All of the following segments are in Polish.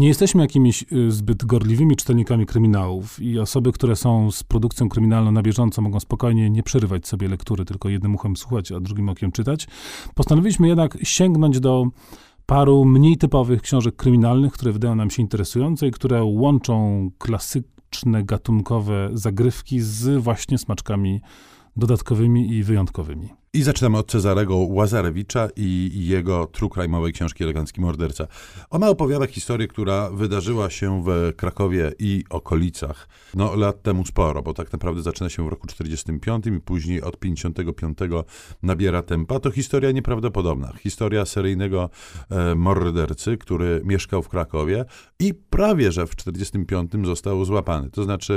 Nie jesteśmy jakimiś y, zbyt gorliwymi czytelnikami kryminałów i osoby, które są z produkcją kryminalną na bieżąco, mogą spokojnie nie przerywać sobie lektury, tylko jednym uchem słuchać, a drugim okiem czytać. Postanowiliśmy jednak sięgnąć do paru mniej typowych książek kryminalnych, które wydają nam się interesujące i które łączą klasyczne, gatunkowe zagrywki z właśnie smaczkami dodatkowymi i wyjątkowymi. I zaczynamy od Cezarego Łazarewicza i jego true crime'owej książki Elegancki Morderca. Ona opowiada historię, która wydarzyła się w Krakowie i okolicach no, lat temu sporo, bo tak naprawdę zaczyna się w roku 45 i później od 55 nabiera tempa. To historia nieprawdopodobna. Historia seryjnego e, mordercy, który mieszkał w Krakowie i prawie, że w 45 został złapany. To znaczy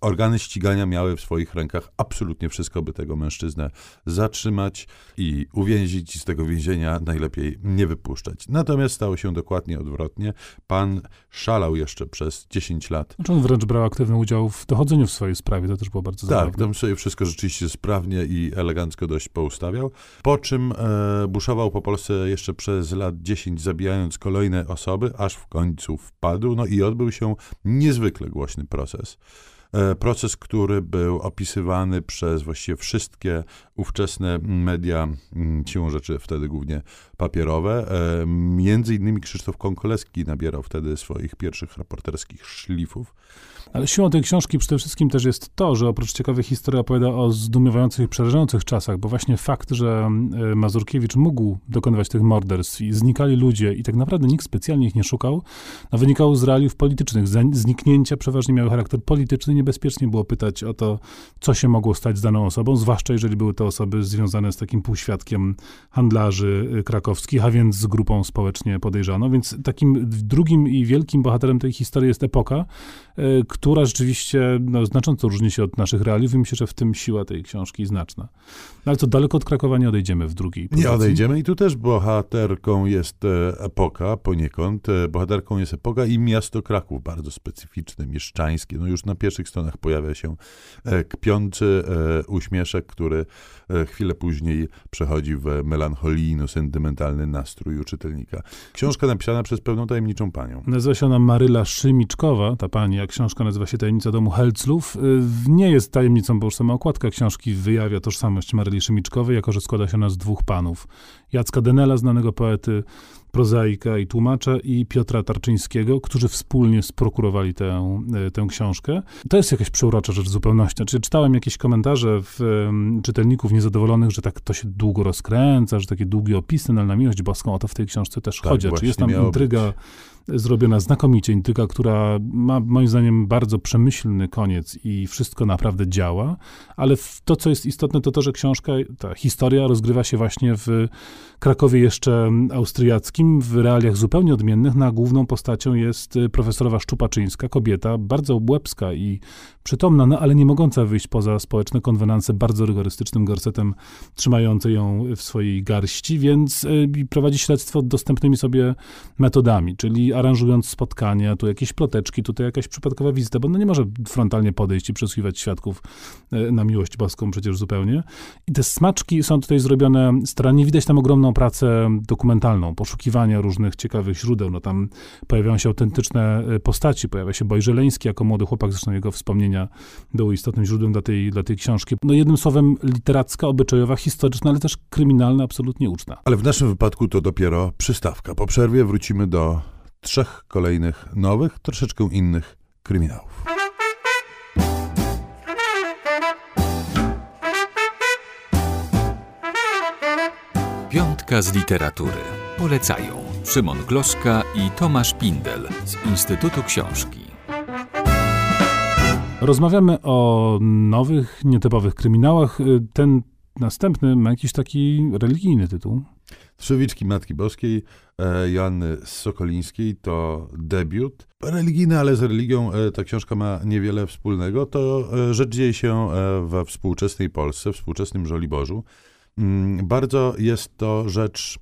organy ścigania miały w swoich rękach absolutnie wszystko, by tego mężczyznę zatrzymać zatrzymać i uwięzić i z tego więzienia najlepiej nie wypuszczać. Natomiast stało się dokładnie odwrotnie. Pan szalał jeszcze przez 10 lat. Znaczy on wręcz brał aktywny udział w dochodzeniu w swojej sprawie, to też było bardzo tak, zabawne. Tak, tam sobie wszystko rzeczywiście sprawnie i elegancko dość poustawiał. Po czym e, buszował po Polsce jeszcze przez lat 10, zabijając kolejne osoby, aż w końcu wpadł. No i odbył się niezwykle głośny proces. E, proces, który był opisywany przez właściwie wszystkie ówczesne media, mm, siłą rzeczy wtedy głównie papierowe. E, między innymi Krzysztof Konkoleski nabierał wtedy swoich pierwszych reporterskich szlifów. Ale siłą tej książki przede wszystkim też jest to, że oprócz ciekawej historii opowiada o zdumiewających i przerażających czasach, bo właśnie fakt, że e, Mazurkiewicz mógł dokonywać tych morderstw i znikali ludzie i tak naprawdę nikt specjalnie ich nie szukał, no wynikał z realiów politycznych. Zniknięcia przeważnie miały charakter polityczny, niebezpiecznie było pytać o to, co się mogło stać z daną osobą, zwłaszcza jeżeli były to osoby związane z takim półświadkiem handlarzy e, krakowskich, a więc z grupą społecznie podejrzaną. Więc takim drugim i wielkim bohaterem tej historii jest epoka, e, która rzeczywiście no, znacząco różni się od naszych realiów i myślę, że w tym siła tej książki znaczna. No, ale to daleko od Krakowa nie odejdziemy w drugiej pozycji. Nie odejdziemy i tu też bohaterką jest e, epoka poniekąd. E, bohaterką jest epoka i miasto Kraków, bardzo specyficzne, mieszczańskie. No już na pierwszych stronach pojawia się e, kpiący uśmieszek, który chwilę później przechodzi w melancholijno-sentymentalny nastrój u czytelnika. Książka napisana przez pewną tajemniczą panią. Nazywa się ona Maryla Szymiczkowa, ta pani, a książka nazywa się Tajemnica domu Helclów. Nie jest tajemnicą, bo już sama okładka książki wyjawia tożsamość Maryli Szymiczkowej, jako że składa się ona z dwóch panów. Jacka Denela, znanego poety, prozaika i tłumacza i Piotra Tarczyńskiego, którzy wspólnie sprokurowali tę, e, tę książkę. To jest jakaś przeurocza rzecz w zupełności. Znaczy, czytałem jakieś komentarze w, um, czytelników niezadowolonych, że tak to się długo rozkręca, że takie długie opisy, no ale na miłość boską o to w tej książce też tak, chodzi. Czy jest tam intryga być zrobiona znakomicie, intyga, która ma moim zdaniem bardzo przemyślny koniec i wszystko naprawdę działa, ale to, co jest istotne, to to, że książka, ta historia rozgrywa się właśnie w Krakowie jeszcze austriackim, w realiach zupełnie odmiennych. Na główną postacią jest y, profesorowa Szczupaczyńska, kobieta, bardzo obłębska i przytomna, no ale nie mogąca wyjść poza społeczne konwenanse bardzo rygorystycznym gorsetem trzymający ją w swojej garści, więc y, prowadzi śledztwo dostępnymi sobie metodami, czyli aranżując spotkania, tu jakieś ploteczki, tutaj jakaś przypadkowa wizyta, bo no nie może frontalnie podejść i przesłuchiwać świadków y, na miłość boską przecież zupełnie. I te smaczki są tutaj zrobione starannie. Widać tam ogromną pracę dokumentalną, poszukiwania różnych ciekawych źródeł. No tam pojawiają się autentyczne y, postaci, pojawia się Bojżeleński jako młody chłopak, zresztą jego wspomnienia było istotnym źródłem dla tej, dla tej książki. No jednym słowem literacka, obyczajowa, historyczna, ale też kryminalna, absolutnie uczna. Ale w naszym wypadku to dopiero przystawka. Po przerwie wrócimy do trzech kolejnych nowych, troszeczkę innych kryminałów. Piątka z literatury. Polecają Szymon Gloszka i Tomasz Pindel z Instytutu Książki. Rozmawiamy o nowych, nietypowych kryminałach. Ten następny ma jakiś taki religijny tytuł. Trzewiczki Matki Boskiej e, Joanny Sokolińskiej to debiut. Religijny, ale z religią e, ta książka ma niewiele wspólnego. To e, rzecz dzieje się we współczesnej Polsce, współczesnym Żoliborzu. Mm, bardzo jest to rzecz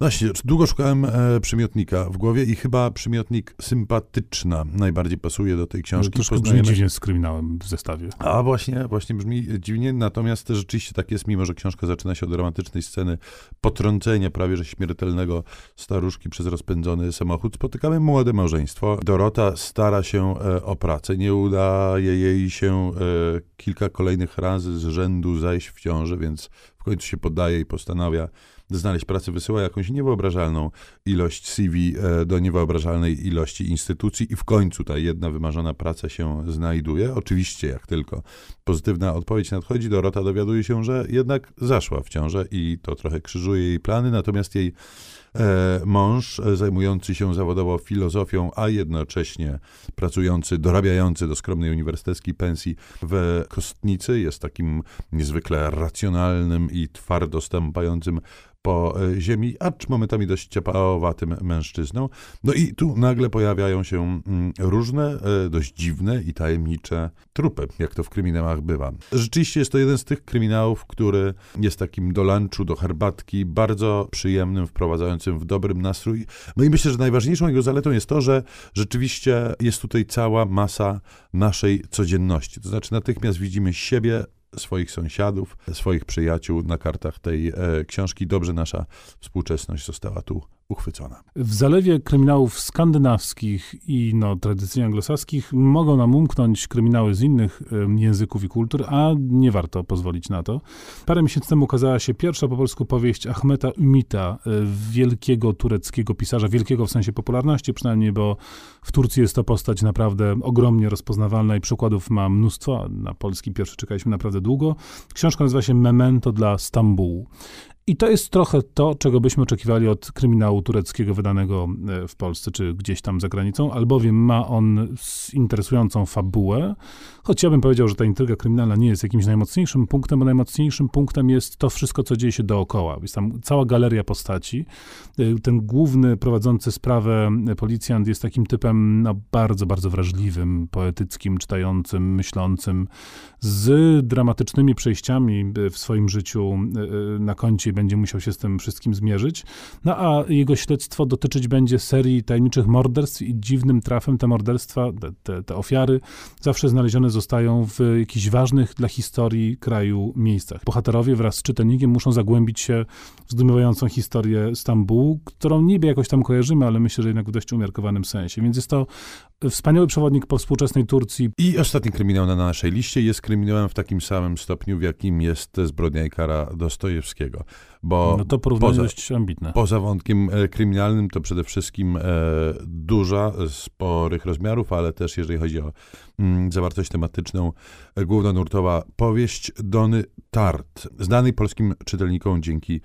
Właśnie, długo szukałem e, przymiotnika w głowie i chyba przymiotnik sympatyczna najbardziej pasuje do tej książki. Troszkę brzmi dziwnie z kryminałem w zestawie. A właśnie, właśnie brzmi dziwnie, natomiast rzeczywiście tak jest, mimo że książka zaczyna się od dramatycznej sceny potrącenia prawie że śmiertelnego staruszki przez rozpędzony samochód, spotykamy młode małżeństwo. Dorota stara się e, o pracę, nie udaje jej się e, kilka kolejnych razy z rzędu zajść w ciąży, więc w końcu się poddaje i postanawia znaleźć pracę, wysyła jakąś niewyobrażalną ilość CV e, do niewyobrażalnej ilości instytucji i w końcu ta jedna wymarzona praca się znajduje. Oczywiście, jak tylko pozytywna odpowiedź nadchodzi, Dorota dowiaduje się, że jednak zaszła w ciążę i to trochę krzyżuje jej plany, natomiast jej mąż e, zajmujący się zawodowo filozofią, a jednocześnie pracujący, dorabiający do skromnej uniwersyteckiej pensji w Kostnicy, jest takim niezwykle racjonalnym i twardo stępającym po e, ziemi, acz momentami dość ciepałowatym mężczyzną. No i tu nagle pojawiają się mm, różne, e, dość dziwne i tajemnicze trupy, jak to w kryminałach bywa. Rzeczywiście jest to jeden z tych kryminałów, który jest takim do lunchu, do herbatki, bardzo przyjemnym, wprowadzającym w dobrym nastrój. No i myślę, że najważniejszą jego zaletą jest to, że rzeczywiście jest tutaj cała masa naszej codzienności. To znaczy natychmiast widzimy siebie, swoich sąsiadów, swoich przyjaciół na kartach tej e, książki. Dobrze nasza współczesność została tu uchwycona. W zalewie kryminałów skandynawskich i no, tradycyjnie anglosaskich mogą nam umknąć kryminały z innych języków i kultur, a nie warto pozwolić na to. Parę miesięcy temu ukazała się pierwsza po polsku powieść Ahmeta Ümita, y, wielkiego tureckiego pisarza, wielkiego w sensie popularności przynajmniej, bo w Turcji jest to postać naprawdę ogromnie rozpoznawalna i przykładów ma mnóstwo. Na polski pierwszy czekaliśmy naprawdę długo. Książka nazywa się Memento dla Stambułu. I to jest trochę to, czego byśmy oczekiwali od kryminału tureckiego wydanego e, w Polsce czy gdzieś tam za granicą, albowiem ma on interesującą fabułę, choć ja bym powiedział, że ta intryga kryminalna nie jest jakimś najmocniejszym punktem, bo najmocniejszym punktem jest to wszystko, co dzieje się dookoła. Jest tam cała galeria postaci. E, ten główny prowadzący sprawę policjant jest takim typem no, bardzo, bardzo wrażliwym, poetyckim, czytającym, myślącym, z dramatycznymi przejściami e, w swoim życiu na koncie będzie musiał się z tym wszystkim zmierzyć. No a jego śledztwo dotyczyć będzie serii tajemniczych morderstw i dziwnym trafem te morderstwa, te, te ofiary zawsze znalezione zostają w jakichś ważnych dla historii kraju miejscach. Bohaterowie wraz z czytelnikiem muszą zagłębić się zdumiewającą historię Stambułu, którą niby jakoś tam kojarzymy, ale myślę, że jednak w dość umiarkowanym sensie. Więc jest to wspaniały przewodnik po współczesnej Turcji. I ostatni kryminał na naszej liście jest kryminałem w takim samym stopniu, w jakim jest Zbrodnia i kara Dostojewskiego. Bo no to porównanie poza, dość ambitne. Poza wątkiem e, kryminalnym to przede wszystkim e, duża, sporych rozmiarów, ale też jeżeli chodzi o mm, zawartość tematyczną, e, główna nurtowa powieść Dony Tart, znanej polskim czytelnikom dzięki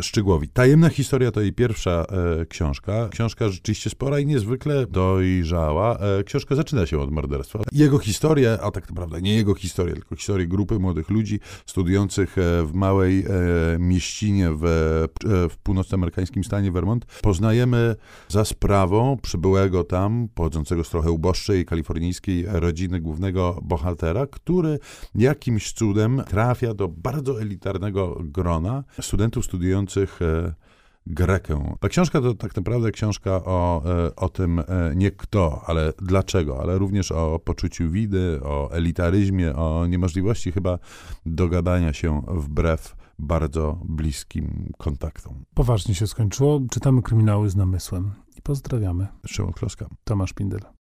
Szczygłowi. Tajemna historia to jej pierwsza e, książka. Książka rzeczywiście spora i niezwykle dojrzała. E, książka zaczyna się od morderstwa. Jego historię, a tak naprawdę nie jego historię, tylko historię grupy młodych ludzi studiujących e, w małej mieście mieścinie w, w północnoamerykańskim stanie Vermont, poznajemy za sprawą przybyłego tam, pochodzącego z trochę uboższej kalifornijskiej rodziny głównego bohatera, który jakimś cudem trafia do bardzo elitarnego grona studentów studiujących e, Grekę. Ta książka to tak naprawdę książka o, e, o tym e, nie kto, ale dlaczego, ale również o poczuciu widy, o elitaryzmie, o niemożliwości chyba dogadania się wbrew bardzo bliskim kontaktom. Poważnie się skończyło. Czytamy kryminały z namysłem. I pozdrawiamy. Szymon Kloska. Tomasz Pindel.